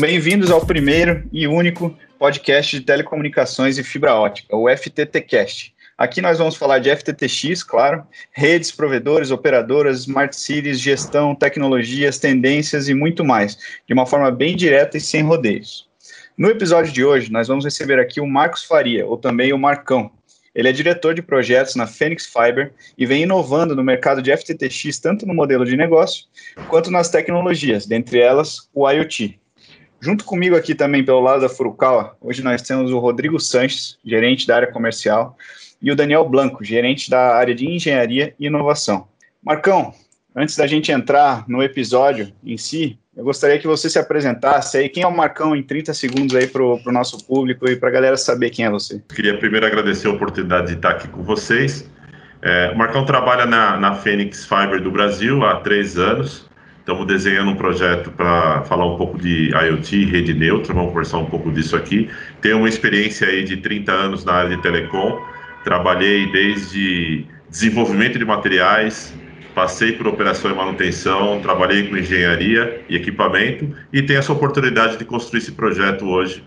bem-vindos ao primeiro e único podcast de telecomunicações e fibra ótica, o FTTcast. Aqui nós vamos falar de FTTX, claro, redes, provedores, operadoras, smart cities, gestão, tecnologias, tendências e muito mais, de uma forma bem direta e sem rodeios. No episódio de hoje, nós vamos receber aqui o Marcos Faria, ou também o Marcão. Ele é diretor de projetos na Phoenix Fiber e vem inovando no mercado de FTTX tanto no modelo de negócio quanto nas tecnologias, dentre elas o IoT. Junto comigo aqui também pelo lado da Furukawa, hoje nós temos o Rodrigo Sanches, gerente da área comercial, e o Daniel Blanco, gerente da área de engenharia e inovação. Marcão, antes da gente entrar no episódio em si, eu gostaria que você se apresentasse aí. Quem é o Marcão em 30 segundos aí para o nosso público e para a galera saber quem é você? Queria primeiro agradecer a oportunidade de estar aqui com vocês. É, o Marcão trabalha na, na Fênix Fiber do Brasil há três anos. Estamos desenhando um projeto para falar um pouco de IoT, rede neutra, vamos conversar um pouco disso aqui. Tenho uma experiência aí de 30 anos na área de telecom, trabalhei desde desenvolvimento de materiais, passei por operação e manutenção, trabalhei com engenharia e equipamento e tenho essa oportunidade de construir esse projeto hoje,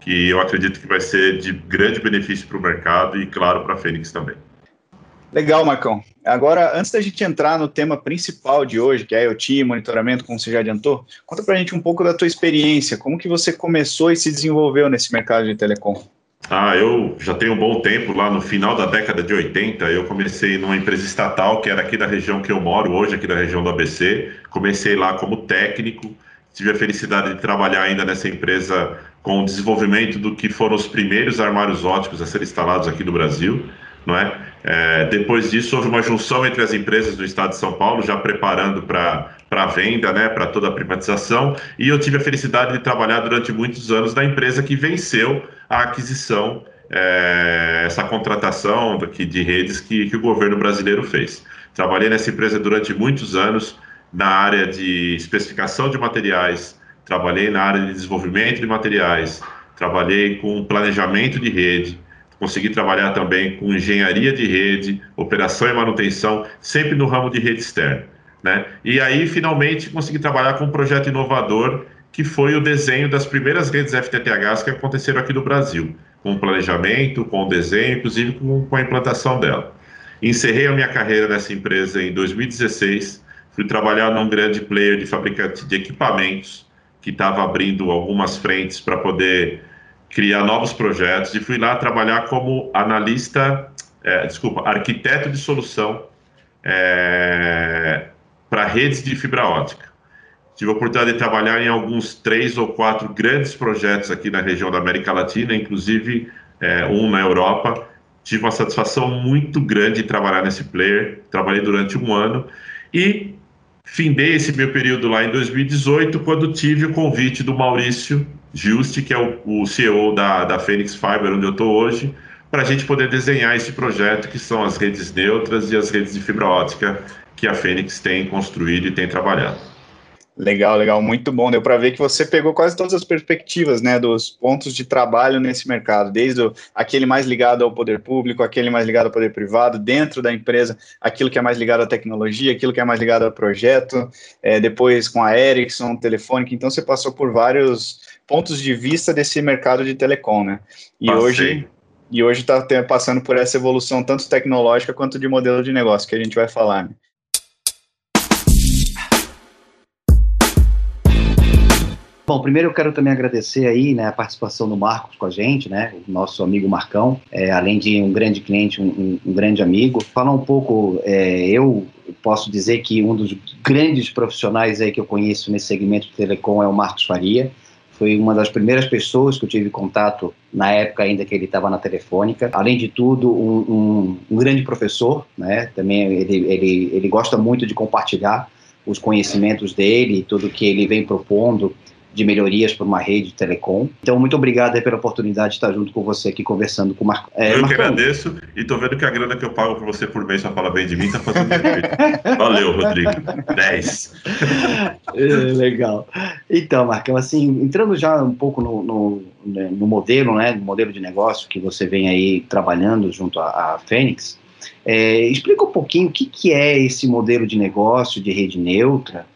que eu acredito que vai ser de grande benefício para o mercado e, claro, para a Fênix também. Legal, Marcão. Agora, antes da gente entrar no tema principal de hoje, que é IoT, monitoramento, como você já adiantou, conta pra gente um pouco da tua experiência, como que você começou e se desenvolveu nesse mercado de telecom? Ah, eu já tenho um bom tempo, lá no final da década de 80, eu comecei numa empresa estatal que era aqui da região que eu moro hoje, aqui da região do ABC. Comecei lá como técnico, tive a felicidade de trabalhar ainda nessa empresa com o desenvolvimento do que foram os primeiros armários óticos a serem instalados aqui no Brasil não é? é? depois disso, houve uma junção entre as empresas do estado de São Paulo, já preparando para a venda, né, para toda a privatização, e eu tive a felicidade de trabalhar durante muitos anos na empresa que venceu a aquisição, é, essa contratação daqui de redes que, que o governo brasileiro fez. Trabalhei nessa empresa durante muitos anos na área de especificação de materiais, trabalhei na área de desenvolvimento de materiais, trabalhei com planejamento de rede, consegui trabalhar também com engenharia de rede, operação e manutenção, sempre no ramo de rede externa. Né? E aí, finalmente, consegui trabalhar com um projeto inovador que foi o desenho das primeiras redes FTTHs que aconteceram aqui no Brasil, com o planejamento, com o desenho, inclusive com, com a implantação dela. Encerrei a minha carreira nessa empresa em 2016, fui trabalhar num grande player de fabricante de equipamentos, que estava abrindo algumas frentes para poder criar novos projetos e fui lá trabalhar como analista, é, desculpa, arquiteto de solução é, para redes de fibra ótica. Tive a oportunidade de trabalhar em alguns três ou quatro grandes projetos aqui na região da América Latina, inclusive é, um na Europa. Tive uma satisfação muito grande de trabalhar nesse player. Trabalhei durante um ano e findei esse meu período lá em 2018, quando tive o convite do Maurício Juste, que é o, o CEO da, da Phoenix Fiber, onde eu estou hoje, para a gente poder desenhar esse projeto, que são as redes neutras e as redes de fibra ótica que a Phoenix tem construído e tem trabalhado. Legal, legal, muito bom. Deu para ver que você pegou quase todas as perspectivas, né, dos pontos de trabalho nesse mercado, desde o, aquele mais ligado ao poder público, aquele mais ligado ao poder privado, dentro da empresa, aquilo que é mais ligado à tecnologia, aquilo que é mais ligado ao projeto, é, depois com a Ericsson, Telefônica. Então você passou por vários pontos de vista desse mercado de telecom, né? E Passei. hoje e hoje está passando por essa evolução tanto tecnológica quanto de modelo de negócio que a gente vai falar. Né? Bom, primeiro eu quero também agradecer aí né, a participação do Marcos com a gente, né, o nosso amigo Marcão, é, além de um grande cliente, um, um, grande amigo. Falar um pouco, é, eu posso dizer que um dos grandes profissionais aí que eu conheço nesse segmento de telecom é o Marcos Faria. Foi uma das primeiras pessoas que eu tive contato na época ainda que ele estava na Telefônica. Além de tudo, um, um, um grande professor, né? Também ele, ele, ele gosta muito de compartilhar os conhecimentos dele, tudo que ele vem propondo de melhorias para uma rede de telecom. Então, muito obrigado pela oportunidade de estar junto com você aqui conversando com o Marco. É, eu Marcão. que agradeço e estou vendo que a grana que eu pago para você por mês para falar bem de mim está fazendo efeito. Valeu, Rodrigo. 10. É, legal. Então, Marcão, assim, entrando já um pouco no, no, né, no, modelo, né, no modelo de negócio que você vem aí trabalhando junto à, à Fênix, é, explica um pouquinho o que, que é esse modelo de negócio de rede neutra,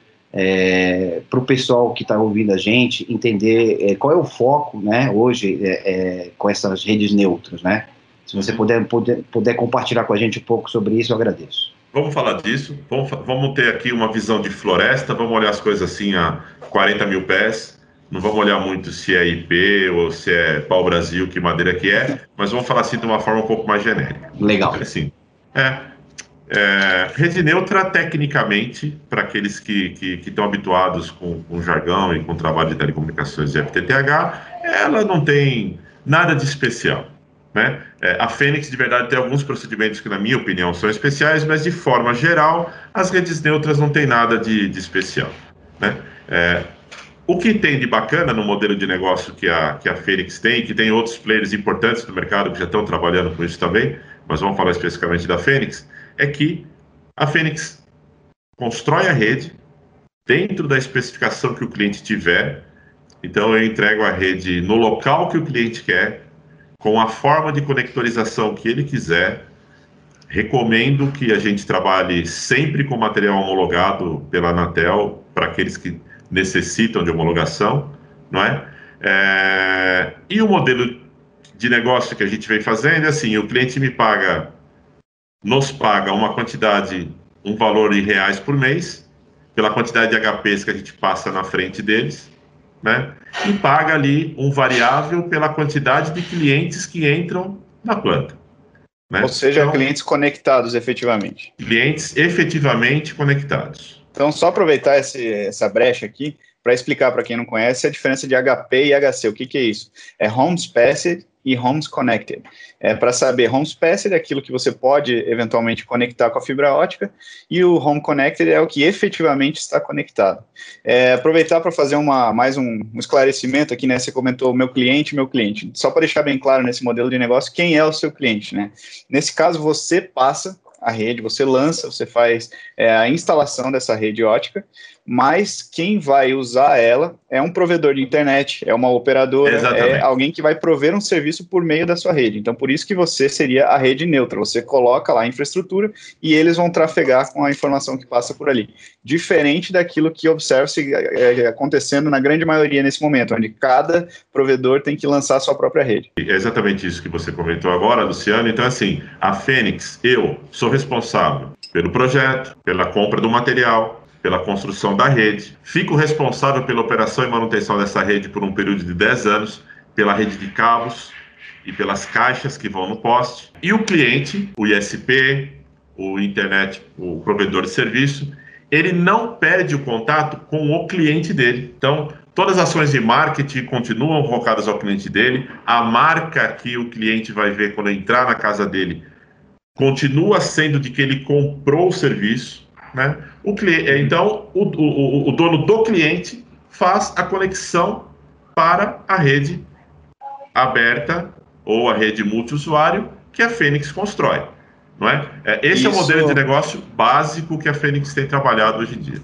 é, para o pessoal que está ouvindo a gente entender é, qual é o foco, né, hoje é, é com essas redes neutras, né? Se você uhum. puder, puder, puder compartilhar com a gente um pouco sobre isso, eu agradeço. Vamos falar disso. Vamos, vamos ter aqui uma visão de floresta. Vamos olhar as coisas assim a 40 mil pés. Não vamos olhar muito se é IP ou se é pau-brasil, que madeira que é, mas vamos falar assim de uma forma um pouco mais genérica. Legal. Assim, é, é, rede neutra, tecnicamente, para aqueles que, que, que estão habituados com, com jargão e com trabalho de telecomunicações de FTTH, ela não tem nada de especial. Né? É, a Fênix, de verdade, tem alguns procedimentos que, na minha opinião, são especiais, mas, de forma geral, as redes neutras não têm nada de, de especial. Né? É, o que tem de bacana no modelo de negócio que a, que a Fênix tem, que tem outros players importantes do mercado que já estão trabalhando com isso também, mas vamos falar especificamente da Fênix, é que a Fênix constrói a rede dentro da especificação que o cliente tiver. Então, eu entrego a rede no local que o cliente quer, com a forma de conectorização que ele quiser. Recomendo que a gente trabalhe sempre com material homologado pela Anatel, para aqueles que necessitam de homologação, não é? é? E o modelo de negócio que a gente vem fazendo é assim: o cliente me paga nos paga uma quantidade, um valor em reais por mês, pela quantidade de HPs que a gente passa na frente deles, né? E paga ali um variável pela quantidade de clientes que entram na planta. Né? Ou seja, então, clientes conectados efetivamente. Clientes efetivamente conectados. Então, só aproveitar esse, essa brecha aqui para explicar para quem não conhece a diferença de HP e HC. O que, que é isso? É Home Specific e Homes Connected. É, para saber, Home Special é aquilo que você pode eventualmente conectar com a fibra ótica e o Home Connected é o que efetivamente está conectado. É, aproveitar para fazer uma, mais um, um, esclarecimento aqui, né? Você comentou meu cliente, meu cliente. Só para deixar bem claro nesse modelo de negócio, quem é o seu cliente, né? Nesse caso, você passa a rede, você lança, você faz é, a instalação dessa rede ótica, mas quem vai usar ela é um provedor de internet, é uma operadora, é Exatamente. é alguém que vai prover um serviço por meio da sua rede. Então, por isso que você seria a rede neutra. Você coloca lá a infraestrutura e eles vão trafegar com a informação que passa por ali. Diferente daquilo que observa-se é, é, acontecendo na grande maioria nesse momento, onde cada provedor tem que lançar a sua própria rede. É exatamente isso que você comentou agora, Luciano. Então, assim, a Fênix, eu sou responsável pelo projeto, pela compra do material, pela construção da rede. Fico responsável pela operação e manutenção dessa rede por um período de 10 anos, pela rede de cabos e pelas caixas que vão no poste. E o cliente, o ISP, o internet, o provedor de serviço, ele não perde o contato com o cliente dele. Então, todas as ações de marketing continuam focadas ao cliente dele. A marca que o cliente vai ver quando entrar na casa dele continua sendo de que ele comprou o serviço. Né? O é, então, o, o, o dono do cliente faz a conexão para a rede aberta ou a rede multiusuário que a Fênix constrói. Não é? é esse Isso... é o modelo de negócio básico que a Fênix tem trabalhado hoje em dia.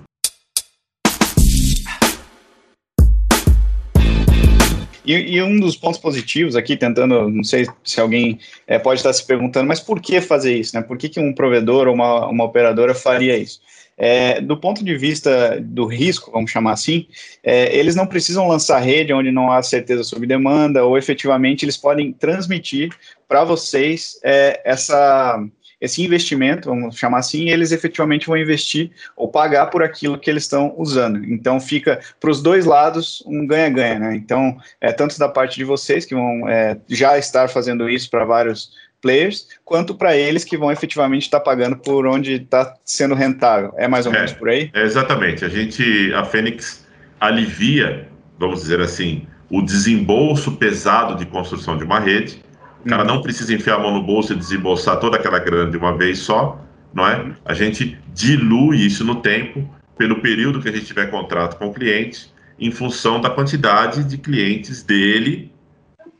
E, e, um dos pontos positivos aqui, tentando, não sei se alguém é, pode estar se perguntando, mas por que fazer isso? Né? Por que, que um provedor ou uma, uma operadora faria isso? É, do ponto de vista do risco, vamos chamar assim, é, eles não precisam lançar rede onde não há certeza sobre demanda, ou efetivamente eles podem transmitir para vocês é, essa esse investimento, vamos chamar assim, eles efetivamente vão investir ou pagar por aquilo que eles estão usando. Então fica para os dois lados um ganha-ganha, né? Então, é, tanto da parte de vocês que vão é, já estar fazendo isso para vários players, quanto para eles que vão efetivamente estar tá pagando por onde está sendo rentável. É mais ou menos é, por aí? É exatamente. A gente, a Fênix alivia, vamos dizer assim, o desembolso pesado de construção de uma rede o cara não precisa enfiar a mão no bolso e desembolsar toda aquela grana de uma vez só, não é? A gente dilui isso no tempo, pelo período que a gente tiver contrato com o cliente, em função da quantidade de clientes dele,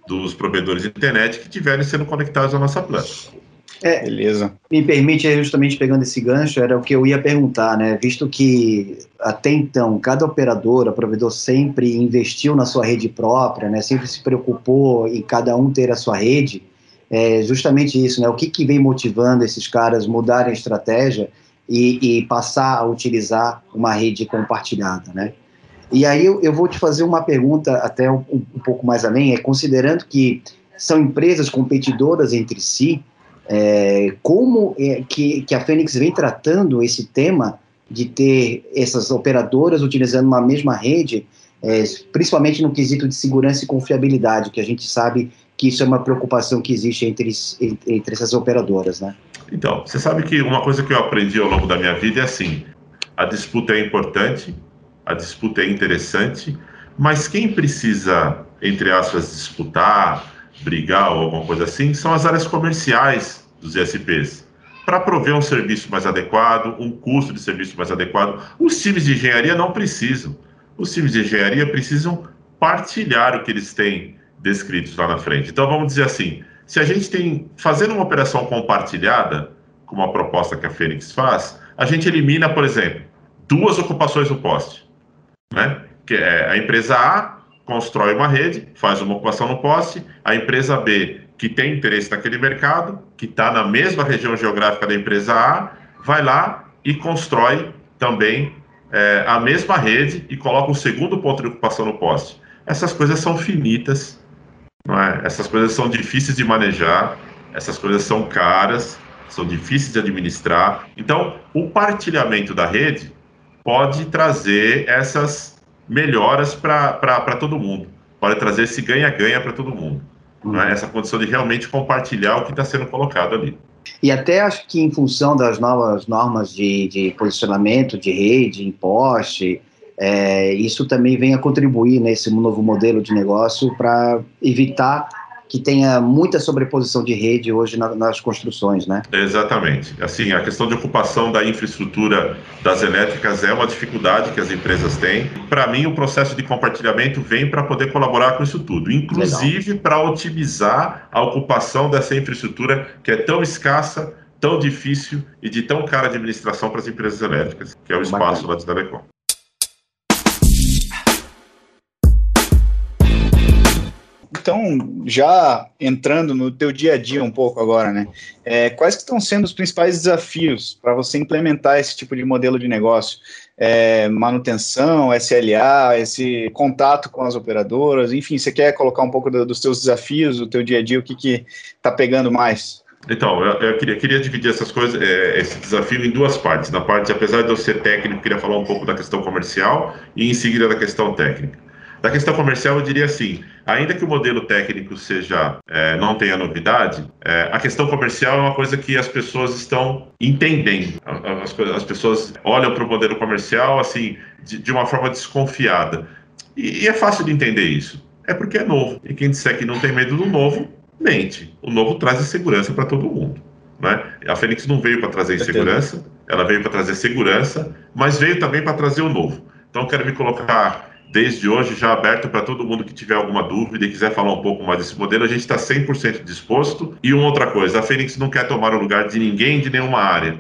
dos provedores de internet, que estiverem sendo conectados à nossa planta. É, Beleza. Me permite, justamente pegando esse gancho, era o que eu ia perguntar, né? Visto que até então cada operadora, provedor sempre investiu na sua rede própria, né? Sempre se preocupou em cada um ter a sua rede. É justamente isso, né? O que, que vem motivando esses caras mudarem a estratégia e, e passar a utilizar uma rede compartilhada, né? E aí eu, eu vou te fazer uma pergunta até um, um, pouco mais além, é considerando que são empresas competidoras entre si, é, como é que, que a Fênix vem tratando esse tema de ter essas operadoras utilizando uma mesma rede, é, principalmente no quesito de segurança e confiabilidade, que a gente sabe que isso é uma preocupação que existe entre, entre essas operadoras, né? Então, você sabe que uma coisa que eu aprendi ao longo da minha vida é assim: a disputa é importante, a disputa é interessante, mas quem precisa, entre aspas, disputar, brigar ou alguma coisa assim, são as áreas comerciais dos ISPs. Para prover um serviço mais adequado, um custo de serviço mais adequado, os times de engenharia não precisam. Os times de engenharia precisam partilhar o que eles têm descritos lá na frente. Então vamos dizer assim, se a gente tem fazendo uma operação compartilhada, como a proposta que a Fênix faz, a gente elimina, por exemplo, duas ocupações no poste, né? Que é a empresa A constrói uma rede, faz uma ocupação no poste, a empresa B que tem interesse naquele mercado, que está na mesma região geográfica da empresa A, vai lá e constrói também é, a mesma rede e coloca um segundo ponto de ocupação no poste. Essas coisas são finitas é? Essas coisas são difíceis de manejar, essas coisas são caras, são difíceis de administrar. Então, o partilhamento da rede pode trazer essas melhoras para todo mundo, pode trazer esse ganha-ganha para todo mundo. Uhum. É? Essa condição de realmente compartilhar o que está sendo colocado ali. E até acho que em função das novas normas de, de posicionamento de rede, em poste, é, isso também vem a contribuir nesse novo modelo de negócio para evitar que tenha muita sobreposição de rede hoje na, nas construções, né? Exatamente. Assim, a questão de ocupação da infraestrutura das elétricas é uma dificuldade que as empresas têm. Para mim, o processo de compartilhamento vem para poder colaborar com isso tudo, inclusive para otimizar a ocupação dessa infraestrutura que é tão escassa, tão difícil e de tão cara administração para as empresas elétricas, que é o espaço Bacana. lá de Telecom. Então, já entrando no teu dia a dia um pouco agora, né? É, quais estão sendo os principais desafios para você implementar esse tipo de modelo de negócio? É, manutenção, SLA, esse contato com as operadoras, enfim, você quer colocar um pouco do, dos teus desafios, do teu dia a dia, o que que está pegando mais? Então, eu, eu queria, queria, dividir essas coisas, é, esse desafio em duas partes. Na parte, apesar de eu ser técnico, queria falar um pouco da questão comercial e em seguida da questão técnica. Da questão comercial, eu diria assim: ainda que o modelo técnico seja é, não tenha novidade, é, a questão comercial é uma coisa que as pessoas estão entendendo. As, as pessoas olham para o modelo comercial assim de, de, uma forma desconfiada. E, e é fácil de entender isso. É porque é novo. E quem disser que não tem medo do novo, mente. O novo traz segurança para todo mundo. Né? A Fênix não veio para trazer insegurança, ela veio para trazer segurança, mas veio também para trazer o novo. Então, quero me colocar desde hoje já aberto para todo mundo que tiver alguma dúvida e quiser falar um pouco mais desse modelo, a gente está 100% disposto. E uma outra coisa, a Fênix não quer tomar o lugar de ninguém de nenhuma área.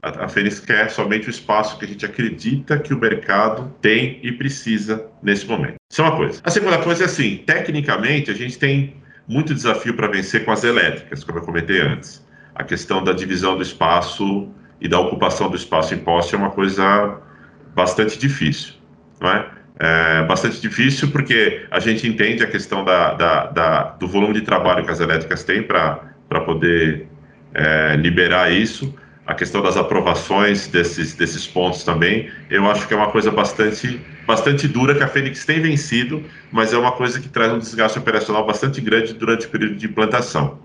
A, Fênix quer somente o espaço que a gente acredita que o mercado tem e precisa nesse momento. Isso é uma coisa. A segunda coisa é assim, tecnicamente a gente tem muito desafio para vencer com as elétricas, como eu comentei antes. A questão da divisão do espaço e da ocupação do espaço em poste é uma coisa bastante difícil, não é? É bastante difícil porque a gente entende a questão da, da, da do volume de trabalho que as elétricas têm para poder é, liberar isso, a questão das aprovações desses, desses pontos também, eu acho que é uma coisa bastante, bastante dura que a Fênix tem vencido, mas é uma coisa que traz um desgaste operacional bastante grande durante o período de implantação.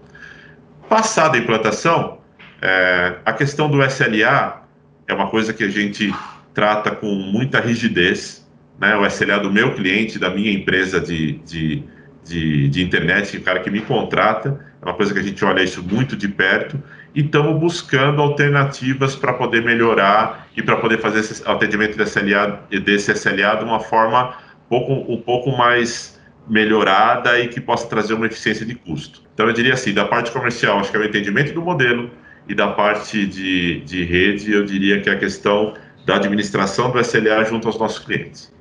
Passada a implantação, é, a questão do SLA é uma coisa que a gente trata com muita rigidez, né, o SLA do meu cliente, da minha empresa de, de, de, de internet, o cara que me contrata, é uma coisa que a gente olha isso muito de perto e estamos buscando alternativas para poder melhorar e para poder fazer esse atendimento desse SLA, desse SLA de uma forma pouco, um pouco mais melhorada e que possa trazer uma eficiência de custo. Então, eu diria assim, da parte comercial, acho que é o entendimento do modelo, e da parte de, de rede, eu diria que é a questão da administração do SLA junto aos nossos clientes.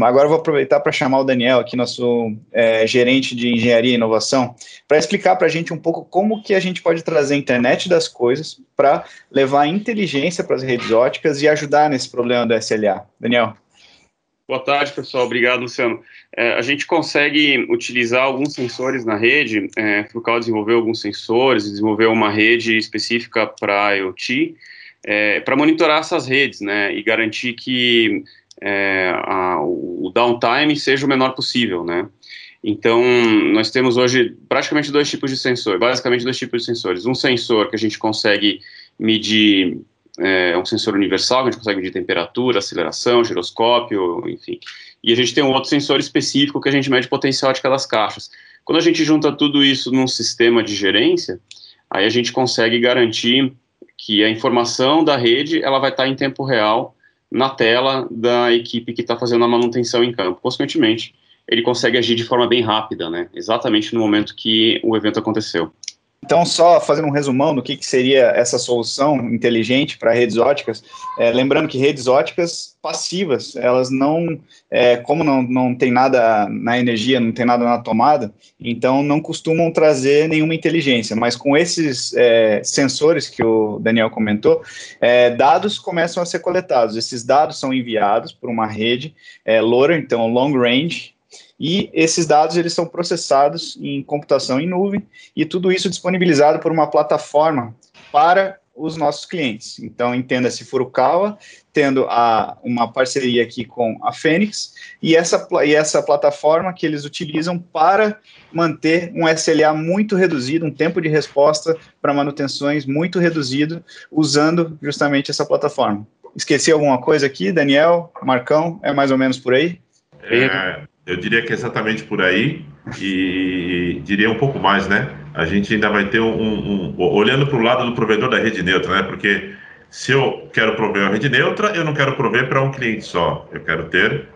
Agora eu vou aproveitar para chamar o Daniel, aqui nosso é, gerente de engenharia e inovação, para explicar para a gente um pouco como que a gente pode trazer a internet das coisas para levar inteligência para as redes óticas e ajudar nesse problema do SLA. Daniel. Boa tarde, pessoal. Obrigado, Luciano. É, a gente consegue utilizar alguns sensores na rede. É, Frucal desenvolveu alguns sensores, desenvolveu uma rede específica para IoT, é, para monitorar essas redes, né, e garantir que é, a, o downtime seja o menor possível, né. Então, nós temos hoje praticamente dois tipos de sensor, basicamente dois tipos de sensores. Um sensor que a gente consegue medir é um sensor universal, que a gente consegue medir temperatura, aceleração, giroscópio, enfim. E a gente tem um outro sensor específico que a gente mede potencial de cada caixas. Quando a gente junta tudo isso num sistema de gerência, aí a gente consegue garantir que a informação da rede ela vai estar em tempo real na tela da equipe que está fazendo a manutenção em campo. Consequentemente, ele consegue agir de forma bem rápida, né? Exatamente no momento que o evento aconteceu. Então, só fazendo um resumão do que, que seria essa solução inteligente para redes óticas, é, lembrando que redes óticas passivas, elas não, é, como não, não tem nada na energia, não tem nada na tomada, então não costumam trazer nenhuma inteligência, mas com esses é, sensores que o Daniel comentou, é, dados começam a ser coletados, esses dados são enviados por uma rede é, LoRa, então long range, e esses dados eles são processados em computação em nuvem e tudo isso disponibilizado por uma plataforma para os nossos clientes. Então, entenda-se Furukawa, tendo a, uma parceria aqui com a Fênix, e essa, e essa plataforma que eles utilizam para manter um SLA muito reduzido, um tempo de resposta para manutenções muito reduzido, usando justamente essa plataforma. Esqueci alguma coisa aqui, Daniel, Marcão, é mais ou menos por aí? É, eu diria que é exatamente por aí e diria um pouco mais, né? A gente ainda vai ter um, um, um olhando para o lado do provedor da rede neutra, né? Porque se eu quero prover a rede neutra, eu não quero prover para um cliente só. Eu quero ter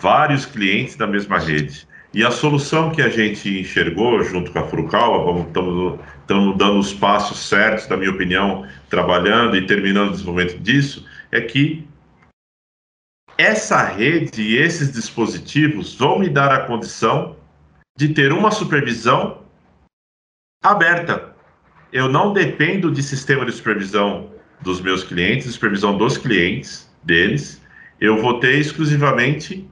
vários clientes da mesma rede. E a solução que a gente enxergou junto com a Furukawa, estamos dando os passos certos, na minha opinião, trabalhando e terminando o desenvolvimento disso, é que essa rede e esses dispositivos vão me dar a condição de ter uma supervisão aberta. Eu não dependo de sistema de supervisão dos meus clientes, supervisão dos clientes deles. Eu vou ter exclusivamente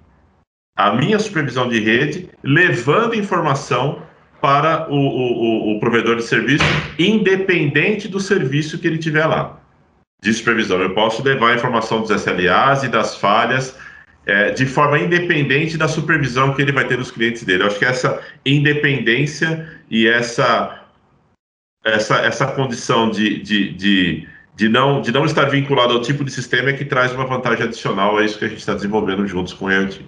a minha supervisão de rede, levando informação para o, o, o provedor de serviço, independente do serviço que ele tiver lá de supervisão. Eu posso levar a informação dos SLAs e das falhas é, de forma independente da supervisão que ele vai ter dos clientes dele. Eu acho que essa independência e essa essa, essa condição de, de, de, de, não, de não estar vinculado ao tipo de sistema é que traz uma vantagem adicional a isso que a gente está desenvolvendo juntos com o IoT.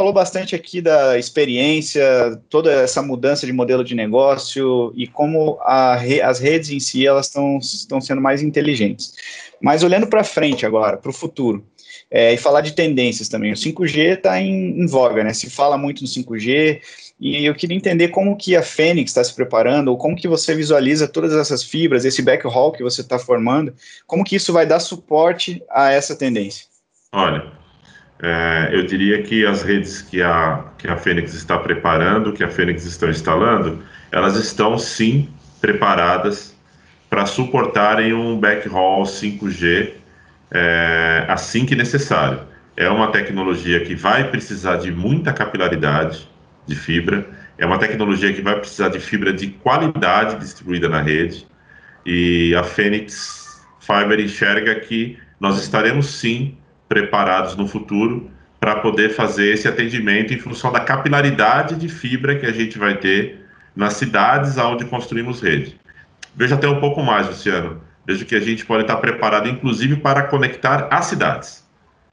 Falou bastante aqui da experiência, toda essa mudança de modelo de negócio e como re, as redes em si elas estão sendo mais inteligentes. Mas olhando para frente agora, para o futuro, é, e falar de tendências também. O 5G está em, em, voga, né? Se fala muito no 5G e eu queria entender como que a Fênix está se preparando ou como que você visualiza todas essas fibras, esse backhaul que você está formando, como que isso vai dar suporte a essa tendência? Olha, é, eu diria que as redes que a, que a Fênix está preparando, que a Fênix está instalando, elas estão sim preparadas para suportarem um backhaul 5G é, assim que necessário. É uma tecnologia que vai precisar de muita capilaridade de fibra, é uma tecnologia que vai precisar de fibra de qualidade distribuída na rede, e a Fênix Fiber enxerga que nós estaremos sim preparados no futuro para poder fazer esse atendimento em função da capilaridade de fibra que a gente vai ter nas cidades onde construímos rede. Veja até um pouco mais, Luciano. Veja que a gente pode estar preparado, inclusive, para conectar as cidades.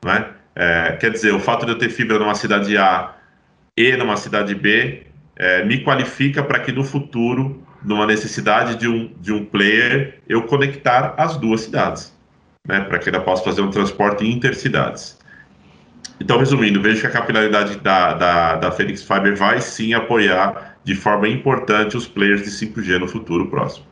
Né? É, quer dizer, o fato de eu ter fibra numa cidade A e numa cidade B é, me qualifica para que no futuro, numa necessidade de um, de um player, eu conectar as duas cidades né, para que ela possa fazer um transporte intercidades. Então, resumindo, vejo que a capilaridade da, da, da Felix Fiber vai sim apoiar de forma importante os players de 5G no futuro próximo.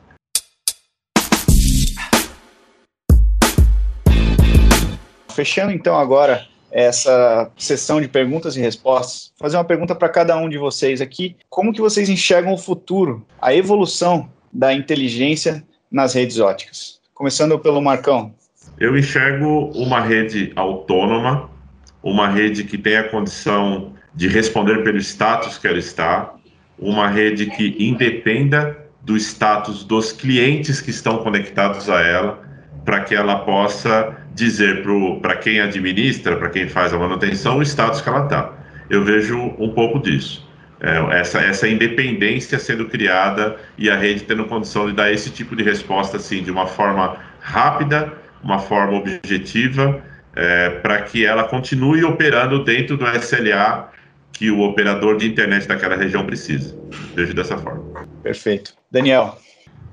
Fechando então agora essa sessão de perguntas e respostas, fazer uma pergunta para cada um de vocês aqui. Como que vocês enxergam o futuro, a evolução da inteligência nas redes óticas? Começando pelo Marcão. Eu enxergo uma rede autônoma, uma rede que tenha condição de responder pelo status que ela está, uma rede que independa do status dos clientes que estão conectados a ela, para que ela possa dizer para quem administra, para quem faz a manutenção, o status que ela está. Eu vejo um pouco disso. É, essa, essa independência sendo criada e a rede tendo condição de dar esse tipo de resposta assim, de uma forma rápida, uma forma objetiva, é, para que ela continue operando dentro do SLA que o operador de internet daquela região precisa. Vejo dessa forma. Perfeito. Daniel.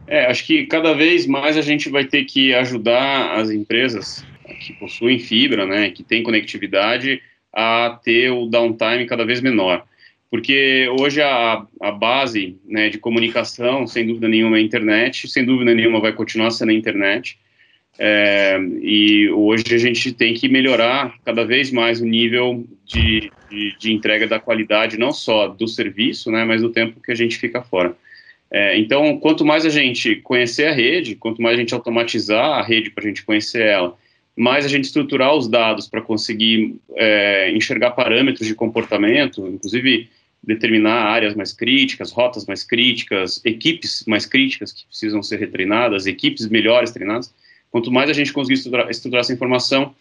É, acho que cada vez mais a gente vai ter que ajudar as empresas que possuem fibra, né, que têm conectividade, a ter o downtime cada vez menor. Porque hoje a, a base né, de comunicação, sem dúvida nenhuma, é a internet, sem dúvida nenhuma vai continuar sendo a internet. É, e hoje a gente tem que melhorar cada vez mais o nível de, de, de, entrega da qualidade, não só do serviço, né, mas do tempo que a gente fica fora. É, então, quanto mais a gente conhecer a rede, quanto mais a gente automatizar a rede para a gente conhecer ela, mais a gente estruturar os dados para conseguir é, enxergar parâmetros de comportamento, inclusive determinar áreas mais críticas, rotas mais críticas, equipes mais críticas que precisam ser retreinadas, equipes melhores treinadas. Quanto mais a gente conseguir estruturar, estruturar essa informação,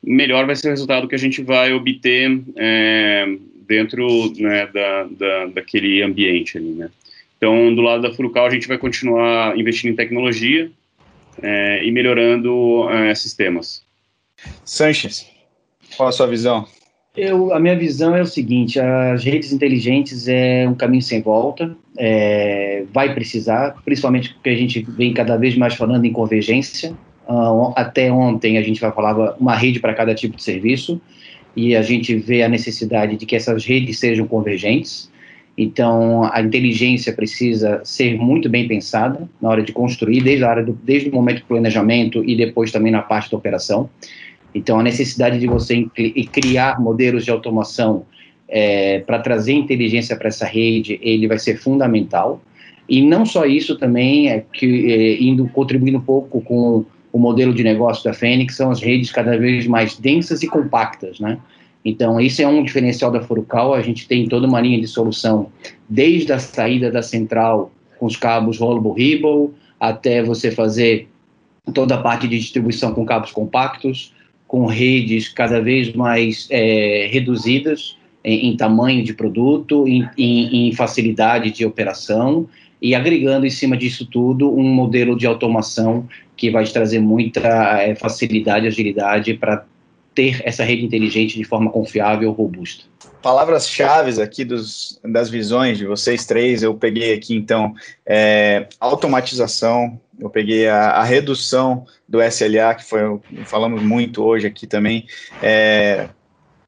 melhor vai ser o resultado que a gente vai obter é, dentro né, da, da, daquele ambiente ali, né. Então, do lado da Furucal, a gente vai continuar investindo em tecnologia, é, e melhorando é, sistemas. Sanches, qual a sua visão? Eu, a minha visão é o seguinte: as redes inteligentes é um caminho sem volta, é, vai precisar, principalmente porque a gente vem cada vez mais falando em convergência. Uh, até ontem a gente vai falar uma rede para cada tipo de serviço e a gente vê a necessidade de que essas redes sejam convergentes. Então, a inteligência precisa ser muito bem pensada na hora de construir, desde, a área do, desde o momento do planejamento e depois também na parte da operação. Então, a necessidade de você criar modelos de automação é, para trazer inteligência para essa rede, ele vai ser fundamental. E não só isso também, é que é, indo contribuindo um pouco com o modelo de negócio da Fênix, são as redes cada vez mais densas e compactas, né? Então, isso é um diferencial da Furucal. A gente tem toda uma linha de solução, desde a saída da central com os cabos Rollable Ribble, até você fazer toda a parte de distribuição com cabos compactos, com redes cada vez mais é, reduzidas em, em, tamanho de produto, em, em, em facilidade de operação e agregando em cima disso tudo um modelo de automação que vai trazer muita é, facilidade agilidade para ter essa rede inteligente de forma confiável e robusta. Palavras-chave aqui dos, das visões de vocês três, eu peguei aqui então é, automatização, eu peguei a, a, redução do SLA, que foi, falamos muito hoje aqui também, é,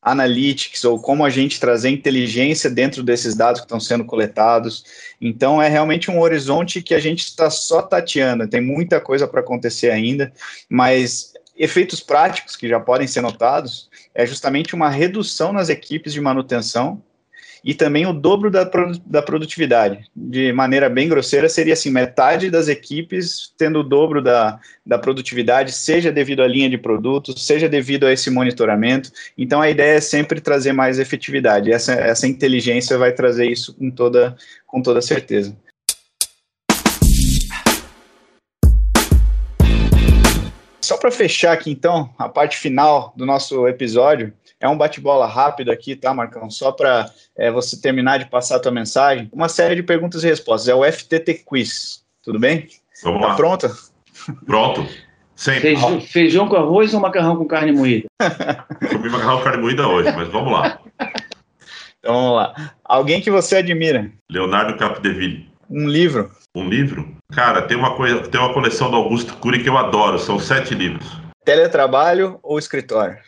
analytics, ou como a gente trazer inteligência dentro desses dados que estão sendo coletados. Então, é realmente um horizonte que a gente está só tateando, tem muita coisa para acontecer ainda, mas efeitos práticos que já podem ser notados é justamente uma redução nas equipes de manutenção e também o dobro da, da produtividade. De maneira bem grosseira, seria assim: metade das equipes tendo o dobro da, da produtividade, seja devido à linha de produtos, seja devido a esse monitoramento. Então, a ideia é sempre trazer mais efetividade. Essa, essa inteligência vai trazer isso com toda, com toda certeza. Para fechar aqui, então, a parte final do nosso episódio, é um bate-bola rápido aqui, tá, Marcão? Só para é, você terminar de passar a tua mensagem. Uma série de perguntas e respostas. É o FTT Quiz, tudo bem? Vamos tá lá. pronta? Pronto. Sempre. Feijão, feijão, com arroz ou macarrão com carne moída? Comi macarrão com carne moída hoje, mas vamos lá. Então vamos lá. Alguém que você admira? Leonardo Capdeville. Um livro? Um livro? Cara, tem uma coisa, tem uma coleção do Augusto Cury que eu adoro, são sete livros. Teletrabalho ou escritório?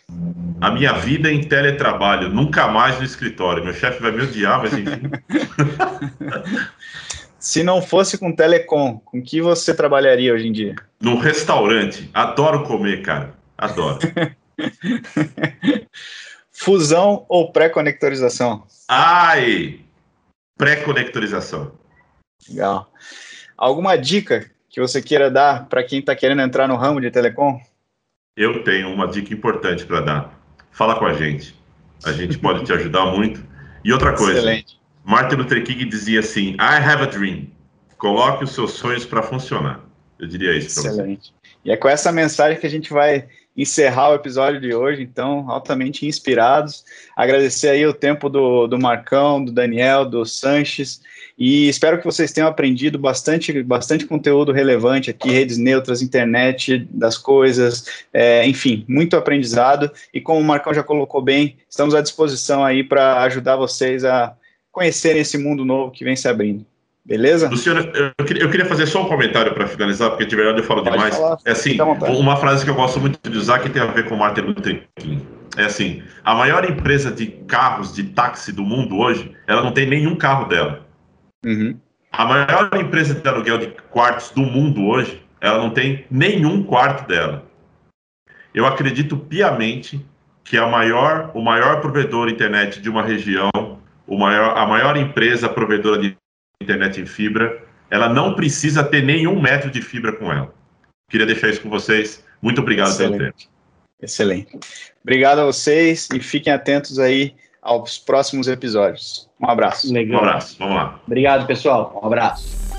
A minha vida é em teletrabalho, nunca mais no escritório. Meu chefe vai me odiar, mas enfim. Se não fosse com telecom, com que você trabalharia hoje em dia? Num restaurante. Adoro comer, cara. Adoro. Fusão ou pré-conectorização? Ai! Pré-conectorização. Legal. Alguma dica que você queira dar para quem está querendo entrar no ramo de telecom? Eu tenho uma dica importante para dar. Fala com a gente. A gente pode te ajudar muito. E outra coisa, Excelente. Martin Luther King dizia assim: I have a dream. Coloque os seus sonhos para funcionar. Eu diria isso para você. Excelente. E é com essa mensagem que a gente vai encerrar o episódio de hoje, então, altamente inspirados. Agradecer aí o tempo do, do Marcão, do Daniel, do Sanches, e espero que vocês tenham aprendido bastante, bastante conteúdo relevante aqui, redes neutras, internet das coisas, é, enfim, muito aprendizado. E como o Marcão já colocou bem, estamos à disposição aí para ajudar vocês a conhecerem esse mundo novo que vem se abrindo. Beleza? Luciano, eu queria, eu queria fazer só um comentário para finalizar, porque de verdade eu falo Pode demais. Falar, é assim, uma frase que eu gosto muito de usar que tem a ver com Martin Luther King. É assim, a maior empresa de carros de táxi do mundo hoje, ela não tem nenhum carro dela. Uhum. A maior empresa de aluguel de quartos do mundo hoje, ela não tem nenhum quarto dela. Eu acredito piamente que a maior, o maior provedor de internet de uma região, o maior, a maior empresa provedora de internet em fibra, ela não precisa ter nenhum metro de fibra com ela. Queria deixar isso com vocês. Muito obrigado Excelente. pelo tempo. Excelente. Obrigado a vocês e fiquem atentos aí aos próximos episódios. Um abraço. Legal. Um abraço. Vamos lá. Obrigado, pessoal. Um abraço.